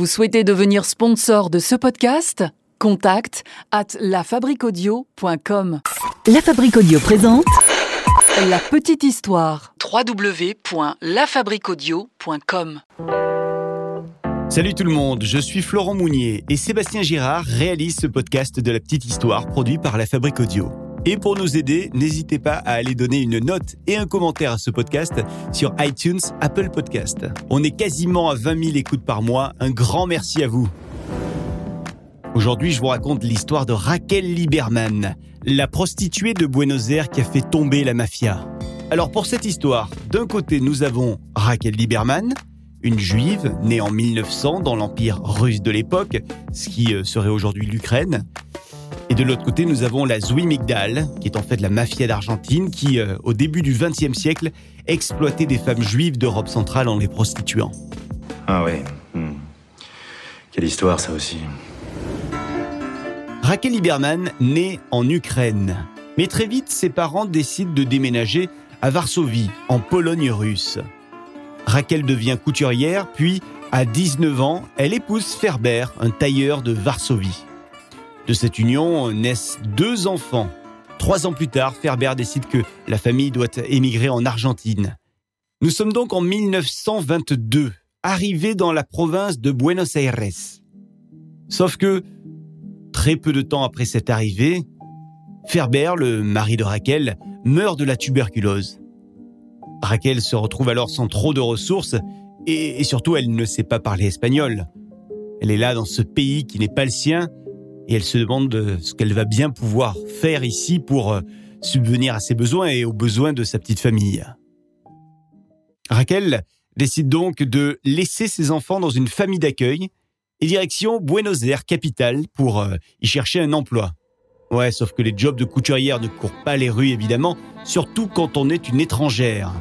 Vous souhaitez devenir sponsor de ce podcast? Contact à lafabriquaudio.com. La Fabrique Audio présente La petite histoire. www.lafabriquaudio.com. Salut tout le monde, je suis Florent Mounier et Sébastien Girard réalise ce podcast de la petite histoire produit par la Fabrique Audio. Et pour nous aider, n'hésitez pas à aller donner une note et un commentaire à ce podcast sur iTunes, Apple Podcast. On est quasiment à 20 000 écoutes par mois, un grand merci à vous. Aujourd'hui, je vous raconte l'histoire de Raquel Lieberman, la prostituée de Buenos Aires qui a fait tomber la mafia. Alors pour cette histoire, d'un côté nous avons Raquel Lieberman, une juive née en 1900 dans l'empire russe de l'époque, ce qui euh, serait aujourd'hui l'Ukraine. Et de l'autre côté, nous avons la Migdal, qui est en fait la mafia d'Argentine, qui, euh, au début du XXe siècle, exploitait des femmes juives d'Europe centrale en les prostituant. Ah ouais. hmm. Quelle histoire ça aussi. Raquel Lieberman naît en Ukraine. Mais très vite, ses parents décident de déménager à Varsovie, en Pologne russe. Raquel devient couturière, puis, à 19 ans, elle épouse Ferber, un tailleur de Varsovie. De cette union naissent deux enfants. Trois ans plus tard, Ferber décide que la famille doit émigrer en Argentine. Nous sommes donc en 1922, arrivés dans la province de Buenos Aires. Sauf que, très peu de temps après cette arrivée, Ferber, le mari de Raquel, meurt de la tuberculose. Raquel se retrouve alors sans trop de ressources et, et surtout elle ne sait pas parler espagnol. Elle est là dans ce pays qui n'est pas le sien et elle se demande ce qu'elle va bien pouvoir faire ici pour euh, subvenir à ses besoins et aux besoins de sa petite famille. Raquel décide donc de laisser ses enfants dans une famille d'accueil et direction Buenos Aires, capitale, pour euh, y chercher un emploi. Ouais, sauf que les jobs de couturière ne courent pas les rues, évidemment, surtout quand on est une étrangère.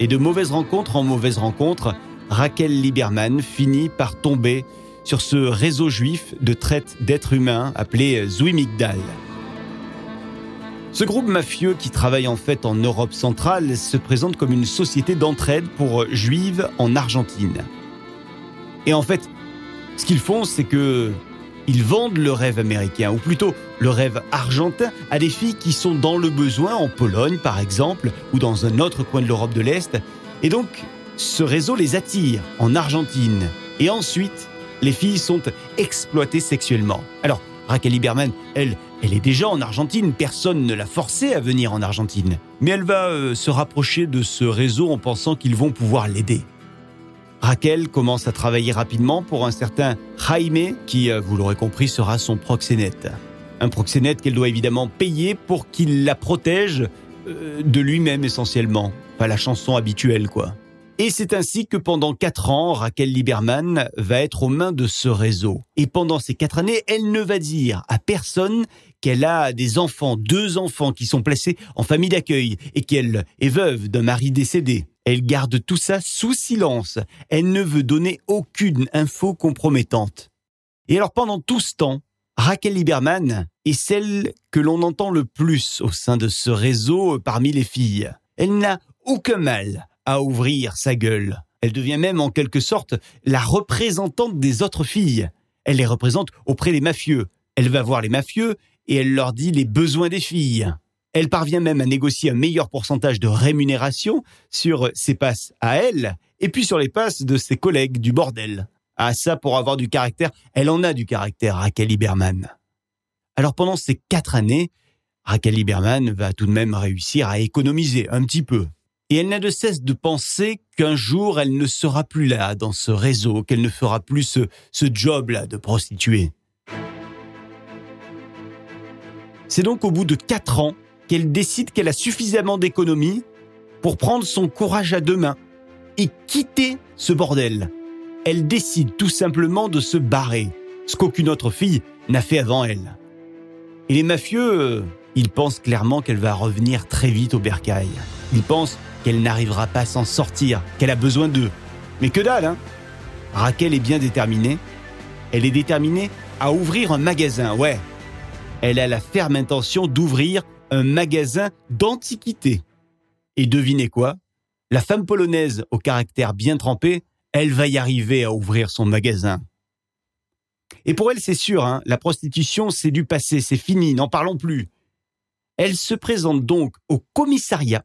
Et de mauvaises rencontres en mauvaises rencontres, Raquel Lieberman finit par tomber sur ce réseau juif de traite d'êtres humains appelé Zuimigdal. Ce groupe mafieux qui travaille en fait en Europe centrale se présente comme une société d'entraide pour juives en Argentine. Et en fait, ce qu'ils font, c'est que ils vendent le rêve américain, ou plutôt le rêve argentin, à des filles qui sont dans le besoin, en Pologne par exemple, ou dans un autre coin de l'Europe de l'Est. Et donc, ce réseau les attire en Argentine. Et ensuite, les filles sont exploitées sexuellement. Alors, Raquel Lieberman, elle, elle est déjà en Argentine, personne ne l'a forcée à venir en Argentine. Mais elle va euh, se rapprocher de ce réseau en pensant qu'ils vont pouvoir l'aider. Raquel commence à travailler rapidement pour un certain Jaime, qui, euh, vous l'aurez compris, sera son proxénète. Un proxénète qu'elle doit évidemment payer pour qu'il la protège euh, de lui-même essentiellement. Pas la chanson habituelle, quoi. Et c'est ainsi que pendant quatre ans, Raquel Lieberman va être aux mains de ce réseau. Et pendant ces quatre années, elle ne va dire à personne qu'elle a des enfants, deux enfants qui sont placés en famille d'accueil et qu'elle est veuve d'un mari décédé. Elle garde tout ça sous silence. Elle ne veut donner aucune info compromettante. Et alors pendant tout ce temps, Raquel Lieberman est celle que l'on entend le plus au sein de ce réseau parmi les filles. Elle n'a aucun mal à ouvrir sa gueule. Elle devient même en quelque sorte la représentante des autres filles. Elle les représente auprès des mafieux. Elle va voir les mafieux et elle leur dit les besoins des filles. Elle parvient même à négocier un meilleur pourcentage de rémunération sur ses passes à elle et puis sur les passes de ses collègues du bordel. Ah ça, pour avoir du caractère, elle en a du caractère, Raquel Lieberman. Alors pendant ces quatre années, Raquel Lieberman va tout de même réussir à économiser un petit peu. Et elle n'a de cesse de penser qu'un jour elle ne sera plus là dans ce réseau, qu'elle ne fera plus ce, job-là de prostituée. C'est donc au bout de quatre ans qu'elle décide qu'elle a suffisamment d'économies pour prendre son courage à deux mains et quitter ce bordel. Elle décide tout simplement de se barrer, ce qu'aucune autre fille n'a fait avant elle. Et les mafieux, euh, ils pensent clairement qu'elle va revenir très vite au bercail. Ils pensent qu'elle n'arrivera pas à s'en sortir, qu'elle a besoin d'eux. Mais que dalle, hein Raquel est bien déterminée. Elle est déterminée à ouvrir un magasin, ouais. Elle a la ferme intention d'ouvrir un magasin d'antiquités. Et devinez quoi? La femme polonaise au caractère bien trempé, elle va y arriver à ouvrir son magasin. Et pour elle, c'est sûr, hein, la prostitution, c'est du passé, c'est fini, n'en parlons plus. Elle se présente donc au commissariat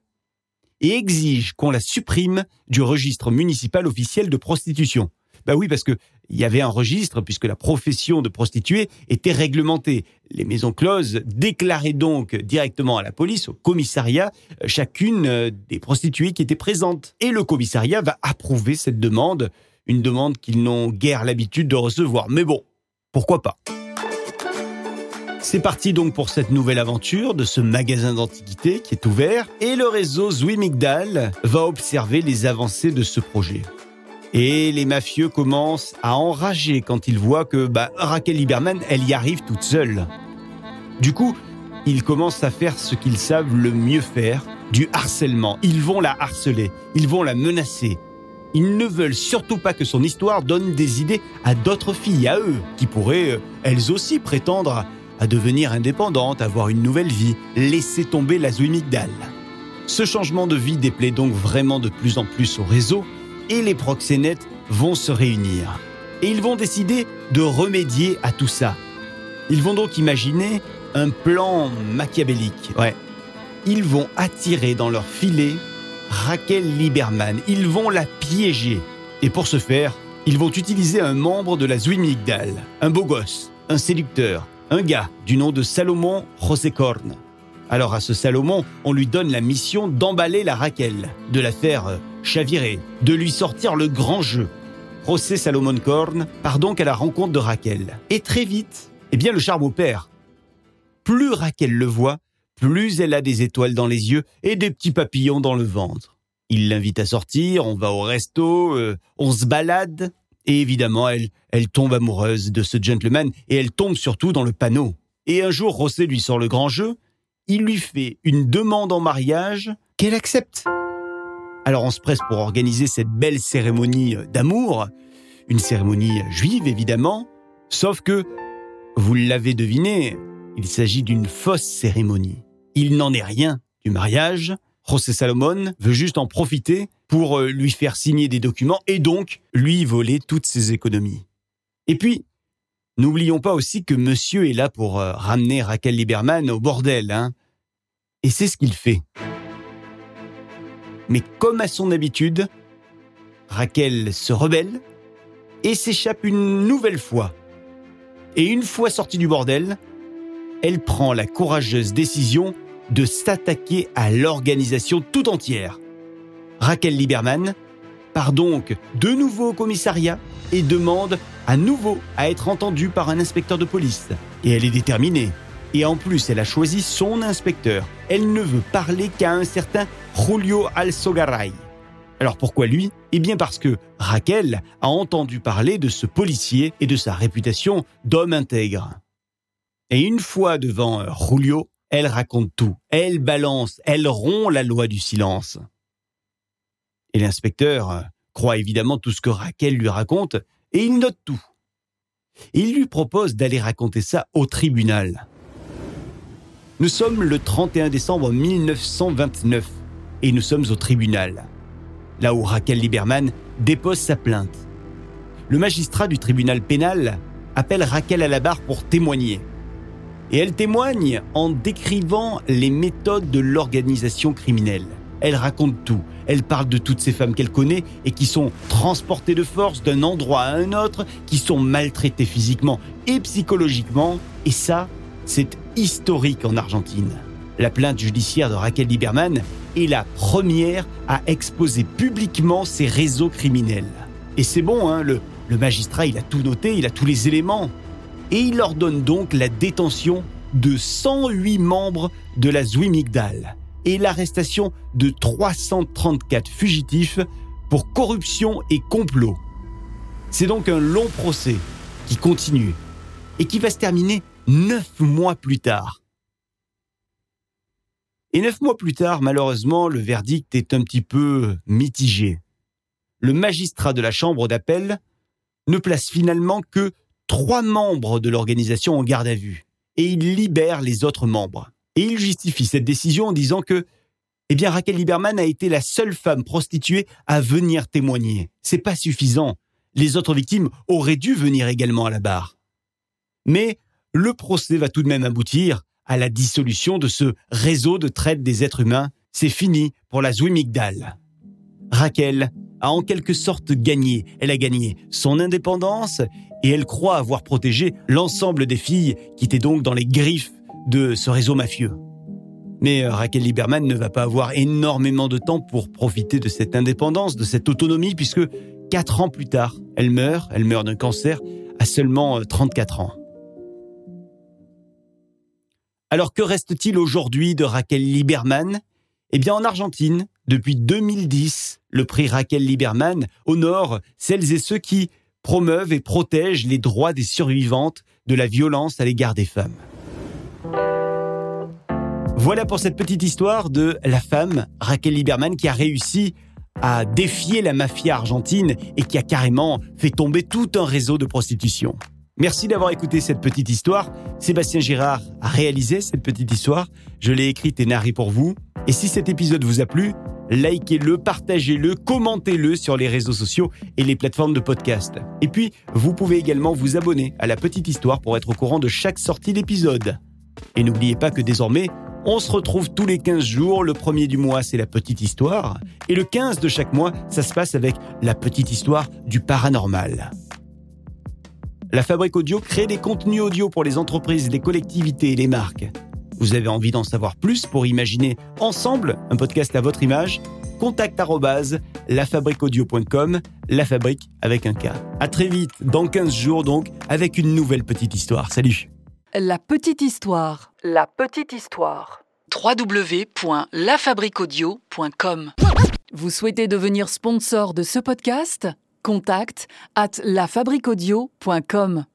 et exige qu'on la supprime du registre municipal officiel de prostitution. Bah oui, parce que il y avait un registre puisque la profession de prostituée était réglementée. Les maisons closes déclaraient donc directement à la police, au commissariat, chacune euh, des prostituées qui étaient présentes. Et le commissariat va approuver cette demande, une demande qu'ils n'ont guère l'habitude de recevoir. Mais bon, pourquoi pas? C'est parti donc pour cette nouvelle aventure de ce magasin d'antiquités qui est ouvert et le réseau Zwimigdal va observer les avancées de ce projet. Et les mafieux commencent à enrager quand ils voient que bah, Raquel Lieberman, elle y arrive toute seule. Du coup, ils commencent à faire ce qu'ils savent le mieux faire, du harcèlement. Ils vont la harceler, ils vont la menacer. Ils ne veulent surtout pas que son histoire donne des idées à d'autres filles, à eux, qui pourraient, euh, elles aussi, prétendre à devenir indépendantes, avoir une nouvelle vie, laisser tomber la Zwimigdal. Ce changement de vie déplaît donc vraiment de plus en plus au réseau, et les proxénètes vont se réunir. Et ils vont décider de remédier à tout ça. Ils vont donc imaginer un plan machiavélique. Ouais. Ils vont attirer dans leur filet Raquel Lieberman. Ils vont la piéger. Et pour ce faire, ils vont utiliser un membre de la Zwimigdal, un beau gosse, un séducteur, un gars du nom de Salomon Rosekorn. Alors à ce Salomon, on lui donne la mission d'emballer la Raquel, de la faire euh, chavirer, de lui sortir le grand jeu. José Salomon Korn part donc à la rencontre de Raquel. Et très vite, eh bien le charme opère. Plus Raquel le voit, plus elle a des étoiles dans les yeux et des petits papillons dans le ventre. Il l'invite à sortir, on va au resto, euh, on se balade, et évidemment, elle, tombe amoureuse de ce gentleman et elle tombe surtout dans le panneau. Et un jour, José lui sort le grand jeu, il lui fait une demande en mariage qu'elle accepte. Alors on se presse pour organiser cette belle cérémonie d'amour, une cérémonie juive évidemment, sauf que, vous l'avez deviné, il s'agit d'une fausse cérémonie. Il n'en est rien du mariage. José Salomon veut juste en profiter pour euh, lui faire signer des documents et donc lui voler toutes ses économies. Et puis, n'oublions pas aussi que monsieur est là pour euh, ramener Raquel Lieberman au bordel, hein. Et c'est ce qu'il fait. Mais comme à son habitude, Raquel se rebelle et s'échappe une nouvelle fois. Et une fois sortie du bordel, elle prend la courageuse décision de s'attaquer à l'organisation tout entière. Raquel Lieberman part donc de nouveau au commissariat et demande à nouveau à être entendue par un inspecteur de police. Et elle est déterminée. Et en plus, elle a choisi son inspecteur. Elle ne veut parler qu'à un certain Julio Alsogaray. Alors pourquoi lui? Eh bien parce que Raquel a entendu parler de ce policier et de sa réputation d'homme intègre. Et une fois devant euh, Julio, elle raconte tout. Elle balance, elle rompt la loi du silence. Et l'inspecteur euh, croit évidemment tout ce que Raquel lui raconte et il note tout. il lui propose d'aller raconter ça au tribunal. Nous sommes le 31 décembre 1929 et nous sommes au tribunal, là où Raquel Lieberman dépose sa plainte. Le magistrat du tribunal pénal appelle Raquel à la barre pour témoigner. Et elle témoigne en décrivant les méthodes de l'organisation criminelle. Elle raconte tout. Elle parle de toutes ces femmes qu'elle connaît et qui sont transportées de force d'un endroit à un autre, qui sont maltraitées physiquement et psychologiquement. Et ça, c'est historique en Argentine. La plainte judiciaire de Raquel Lieberman est la première à exposer publiquement ses réseaux criminels. Et c'est bon, hein, le, le magistrat, il a tout noté, il a tous les éléments. Et il ordonne donc la détention de 108 membres de la Zwimigdal et l'arrestation de 334 fugitifs pour corruption et complot. C'est donc un long procès qui continue et qui va se terminer neuf mois plus tard. Et neuf mois plus tard, malheureusement, le verdict est un petit peu mitigé. Le magistrat de la chambre d'appel ne place finalement que trois membres de l'organisation en garde à vue et il libère les autres membres. Et il justifie cette décision en disant que, eh bien, Raquel Lieberman a été la seule femme prostituée à venir témoigner. C'est pas suffisant. Les autres victimes auraient dû venir également à la barre. Mais le procès va tout de même aboutir à la dissolution de ce réseau de traite des êtres humains. C'est fini pour la Zwimigdal. Raquel a en quelque sorte gagné. Elle a gagné son indépendance et elle croit avoir protégé l'ensemble des filles qui étaient donc dans les griffes de ce réseau mafieux. Mais euh, Raquel Lieberman ne va pas avoir énormément de temps pour profiter de cette indépendance, de cette autonomie, puisque quatre ans plus tard, elle meurt, elle meurt d'un cancer à seulement 34 euh, ans. Alors que reste-t-il aujourd'hui de Raquel Lieberman? Eh bien en Argentine, depuis 2010, le prix Raquel Lieberman honore celles et ceux qui promeuvent et protègent les droits des survivantes de la violence à l'égard des femmes. Voilà pour cette petite histoire de la femme Raquel Lieberman qui a réussi à défier la mafia argentine et qui a carrément fait tomber tout un réseau de prostitution. Merci d'avoir écouté cette petite histoire. Sébastien Girard a réalisé cette petite histoire. Je l'ai écrite et narrée pour vous. Et si cet épisode vous a plu, likez-le, partagez-le, commentez-le sur les réseaux sociaux et les plateformes de podcast. Et puis, vous pouvez également vous abonner à la petite histoire pour être au courant de chaque sortie d'épisode. Et n'oubliez pas que désormais, on se retrouve tous les 15 jours. Le premier du mois, c'est la petite histoire. Et le 15 de chaque mois, ça se passe avec la petite histoire du paranormal. La Fabrique Audio crée des contenus audio pour les entreprises, les collectivités et les marques. Vous avez envie d'en savoir plus pour imaginer ensemble un podcast à votre image? Contact lafabriqueaudio.com, la fabrique avec un K. À très vite, dans 15 jours donc, avec une nouvelle petite histoire. Salut La petite histoire. La petite histoire. www.lafabriqueaudio.com Vous souhaitez devenir sponsor de ce podcast? Contact at lafabriqueaudio.com